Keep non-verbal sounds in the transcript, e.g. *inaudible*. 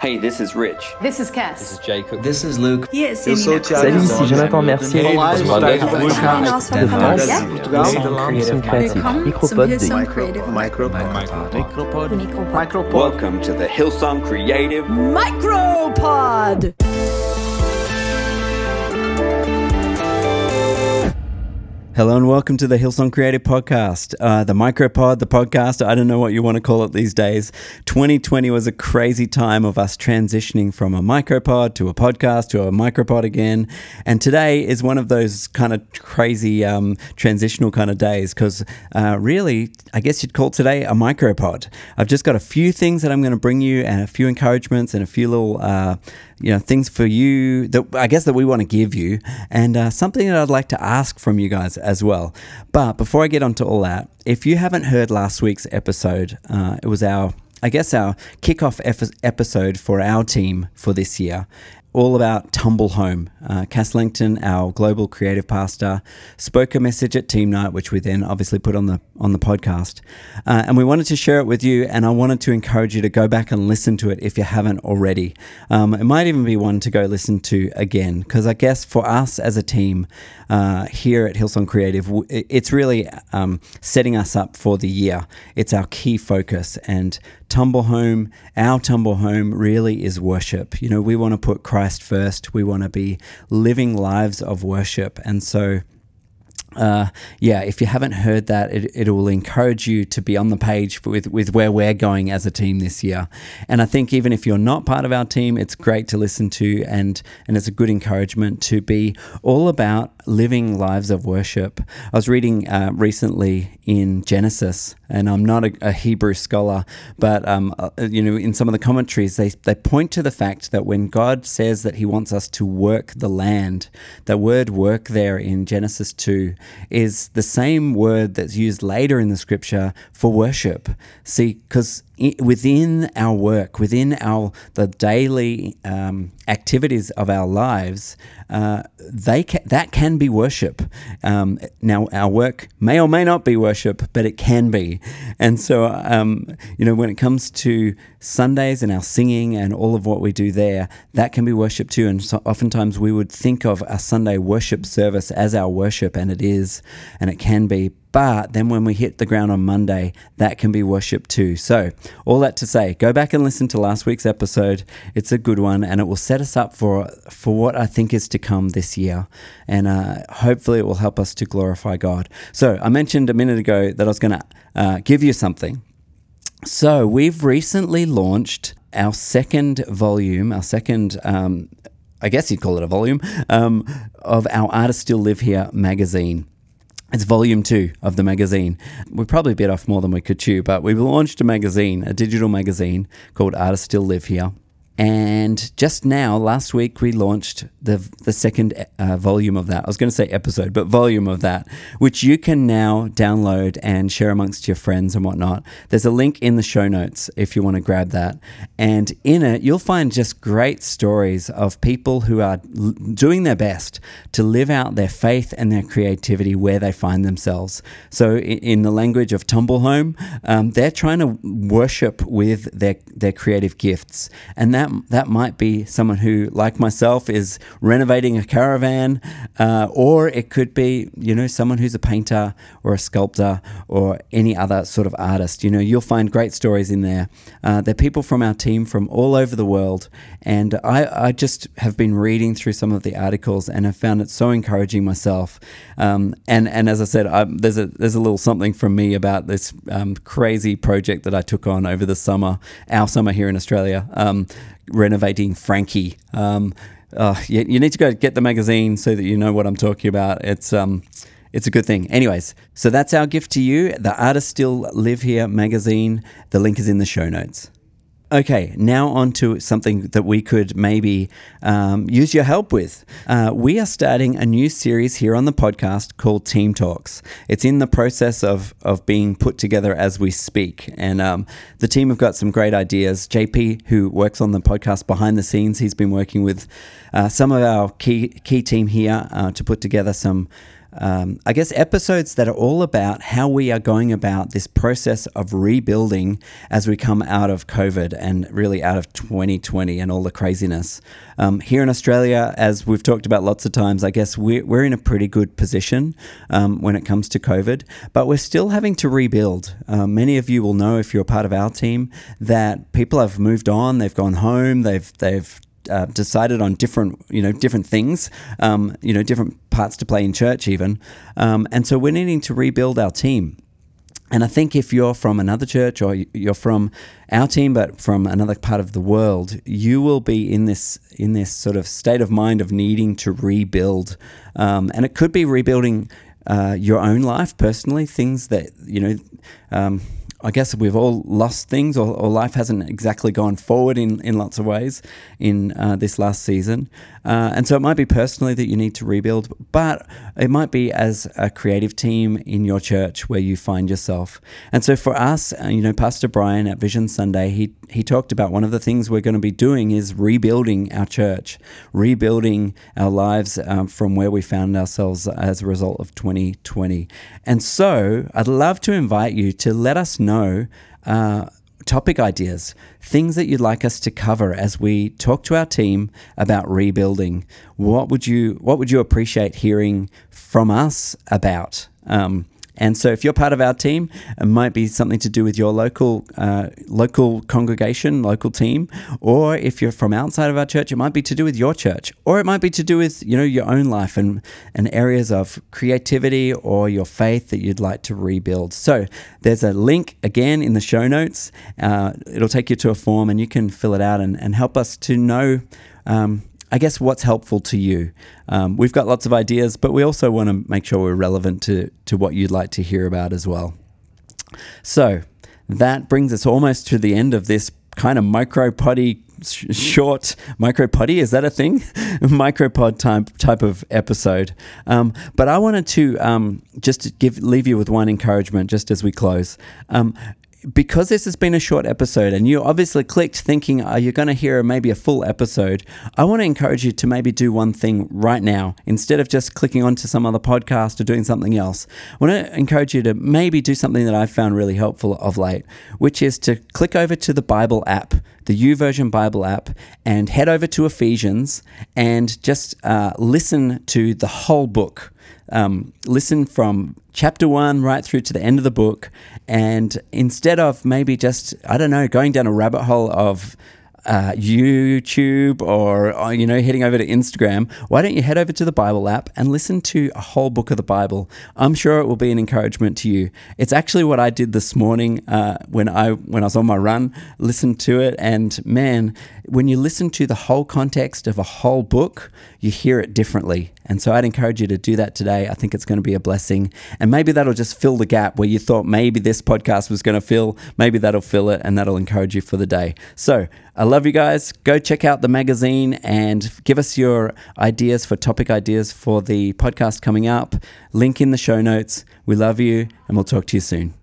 Hey, this is Rich. This is Cass. This is Jacob. This is Luke. Eu sou o Tiago. Salut, ici Jonathan Mercier. Olá, eu sou o Tiago France, Création Créative, Micropod Micropod. Micropod. Welcome to the Hillsong Creative. Micropod. Hello and welcome to the Hillsong Creative Podcast, uh, the Micropod, the podcast. I don't know what you want to call it these days. 2020 was a crazy time of us transitioning from a micropod to a podcast to a micropod again. And today is one of those kind of crazy um, transitional kind of days because uh, really, I guess you'd call today a micropod. I've just got a few things that I'm going to bring you and a few encouragements and a few little. Uh, you know things for you that I guess that we want to give you, and uh, something that I'd like to ask from you guys as well. But before I get onto all that, if you haven't heard last week's episode, uh, it was our I guess our kickoff episode for our team for this year, all about Tumble Home. Uh, Cass Langton, our global creative pastor, spoke a message at Team Night, which we then obviously put on the on the podcast, uh, and we wanted to share it with you. And I wanted to encourage you to go back and listen to it if you haven't already. Um, it might even be one to go listen to again, because I guess for us as a team uh, here at Hillsong Creative, it's really um, setting us up for the year. It's our key focus, and Tumble Home, our Tumble Home, really is worship. You know, we want to put Christ first. We want to be living lives of worship, and so uh, yeah, if you haven't heard that, it, it will encourage you to be on the page with, with where we're going as a team this year. And I think even if you're not part of our team, it's great to listen to and, and it's a good encouragement to be all about living lives of worship. I was reading uh, recently in Genesis, and I'm not a, a Hebrew scholar, but um, uh, you know, in some of the commentaries, they, they point to the fact that when God says that He wants us to work the land, the word work there in Genesis 2 is the same word that's used later in the scripture for worship. See, because within our work, within our the daily um, activities of our lives, uh, they ca- that can be worship. Um, now, our work may or may not be worship, but it can be. And so, um, you know, when it comes to Sundays and our singing and all of what we do there, that can be worship too. And so, oftentimes, we would think of a Sunday worship service as our worship, and it is, and it can be. But then when we hit the ground on Monday, that can be worship too. So, all that to say, go back and listen to last week's episode. It's a good one and it will set us up for, for what I think is to come this year. And uh, hopefully, it will help us to glorify God. So, I mentioned a minute ago that I was going to uh, give you something. So, we've recently launched our second volume, our second. Um, I guess you'd call it a volume um, of our Artists Still Live Here magazine. It's volume two of the magazine. We probably bit off more than we could chew, but we've launched a magazine, a digital magazine called Artists Still Live Here. And just now, last week, we launched the the second uh, volume of that. I was going to say episode, but volume of that, which you can now download and share amongst your friends and whatnot. There's a link in the show notes if you want to grab that. And in it, you'll find just great stories of people who are l- doing their best to live out their faith and their creativity where they find themselves. So, in, in the language of Tumble Home, um, they're trying to worship with their their creative gifts, and that that that might be someone who, like myself, is renovating a caravan, uh, or it could be you know someone who's a painter or a sculptor or any other sort of artist. You know, you'll find great stories in there. Uh, they're people from our team from all over the world, and I I just have been reading through some of the articles and have found it so encouraging myself. Um, and and as I said, I, there's a there's a little something from me about this um, crazy project that I took on over the summer, our summer here in Australia. Um, renovating Frankie. Um, uh, you, you, need to go get the magazine so that you know what I'm talking about. It's um, it's a good thing. Anyways, so that's our gift to you. The Artists Still Live Here magazine. The link is in the show notes. Okay, now on to something that we could maybe um, use your help with. Uh, we are starting a new series here on the podcast called Team Talks. It's in the process of, of being put together as we speak. And um, the team have got some great ideas. JP, who works on the podcast behind the scenes, he's been working with uh, some of our key, key team here uh, to put together some um, I guess, episodes that are all about how we are going about this process of rebuilding as we come out of COVID and really out of 2020 and all the craziness. Um, here in Australia, as we've talked about lots of times, I guess we're, we're in a pretty good position um, when it comes to COVID, but we're still having to rebuild. Uh, many of you will know if you're part of our team that people have moved on, they've gone home, they've they've uh, decided on different, you know, different things, um, you know, different parts to play in church, even. Um, and so we're needing to rebuild our team. And I think if you're from another church or you're from our team, but from another part of the world, you will be in this in this sort of state of mind of needing to rebuild. Um, and it could be rebuilding uh, your own life personally, things that you know um, I guess we've all lost things, or, or, life hasn't exactly gone forward in, in lots of ways in uh, this last season. Uh, and so it might be personally that you need to rebuild, but it might be as a creative team in your church where you find yourself. And so for us, uh, you know, Pastor Brian at Vision Sunday, he, he talked about one of the things we're going to be doing is rebuilding our church, rebuilding our lives um, from where we found ourselves as a result of 2020. And so I'd love to invite you to let us know know uh, topic ideas, things that you'd like us to cover as we talk to our team about rebuilding. What would you What would you appreciate hearing from us about? Um, and so, if you're part of our team, it might be something to do with your local uh, local congregation, local team, or if you're from outside of our church, it might be to do with your church, or it might be to do with you know your own life and and areas of creativity or your faith that you'd like to rebuild. So there's a link again in the show notes. Uh, it'll take you to a form, and you can fill it out and, and help us to know. Um, I guess what's helpful to you. Um, we've got lots of ideas, but we also want to make sure we're relevant to, to what you'd like to hear about as well. So that brings us almost to the end of this kind of micro potty sh- short micro potty is that a thing *laughs* micropod type type of episode um, but i wanted to um, just give leave you with one encouragement just as we close um, because this has been a short episode and you obviously clicked thinking oh, you're going to hear maybe a full episode, I want to encourage you to maybe do one thing right now instead of just clicking onto some other podcast or doing something else. I want to encourage you to maybe do something that I've found really helpful of late, which is to click over to the Bible app, the YouVersion Bible app, and head over to Ephesians and just uh, listen to the whole book um, listen from chapter one right through to the end of the book. And instead of maybe just, I don't know, going down a rabbit hole of uh, YouTube or, uh, you know, heading over to Instagram, why don't you head over to the Bible app and listen to a whole book of the Bible? I'm sure it will be an encouragement to you. It's actually what I did this morning uh, when I when I was on my run. Listened to it, and man, when you listen to the whole context of a whole book, you hear it differently. And so I'd encourage you to do that today. I think it's going to be a blessing. And maybe that'll just fill the gap where you thought maybe this podcast was going to fill. Maybe that'll fill it and that'll encourage you for the day. So I love you guys. Go check out the magazine and give us your ideas for topic ideas for the podcast coming up. Link in the show notes. We love you and we'll talk to you soon.